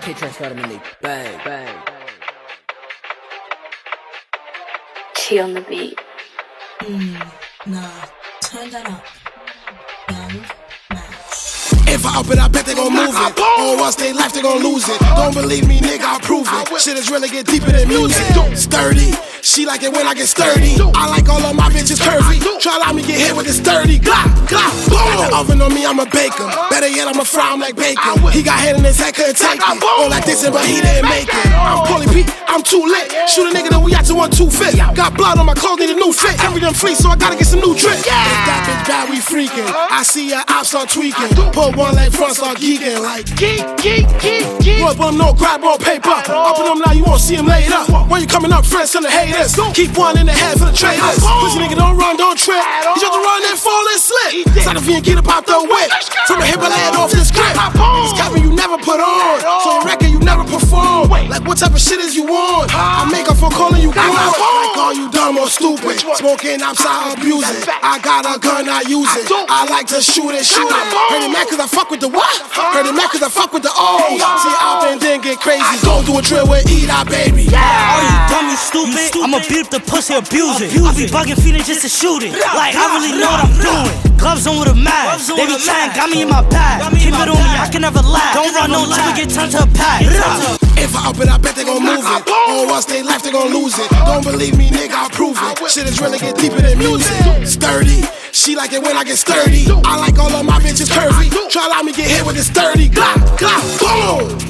K-Trans got him in the bang, bang. T on the beat. Mm, nah, turn that up. Young If I up it, I bet they gon' move it. Or once they left, they gon' lose it. Don't believe me, nigga, I'll prove it. Shit is really get deeper than music. Sturdy. She like it when I get sturdy. I like all of my bitches curvy. Try to let me get hit with this sturdy. Glock, glock, Got the oven on me, I'ma. Better yet, I'ma fry like bacon. He got head in his head, couldn't take it. All like this, but he didn't make it. I'm Paulie P, I'm too lit. Shoot a nigga, then we out to one two fit. Got blood on my clothes, need a new fit. Every them free, so I gotta get some new drip. If that bitch bad, we freaking. I see her ops start tweaking. Put one leg front, start geeking like geek, geek, geek, geek. What, but I'm no grab on paper. Up in them now, you won't see him later. When you coming up, friends and the haters. Keep one in the head for the traders. Pussy nigga, don't run, don't trip. You just run and fall and slip. Side of V and get up out the way. From the hip and land off this grip. What type of shit is you on? I make up for calling you gone. Like all you dumb or stupid. Smoking outside, abusing. I got a gun, I use it. I like to shoot it, shoot it. Heard it mad cause I fuck with the what? Heard it mad cause I fuck with the O's. See out and then get crazy. Go do a drill with Edot Baby. All you dumb, you stupid. I'ma beat up the pussy, abuse it. I be bugging feeding just to shoot it. Like I really know what I'm doing. Gloves on with a mask. They be trying, got me in my bag. Keep it on me, I can never lie. Don't run no time, get turned to a pack. If I up it, I bet they gon' move it. Or once they left, they gon' lose it. Don't believe me, nigga, I'll prove it. Shit is really get deeper than music. Sturdy. She like it when I get sturdy. I like all of my bitches curvy. Try to let me get hit with this sturdy. Glock, glock, boom.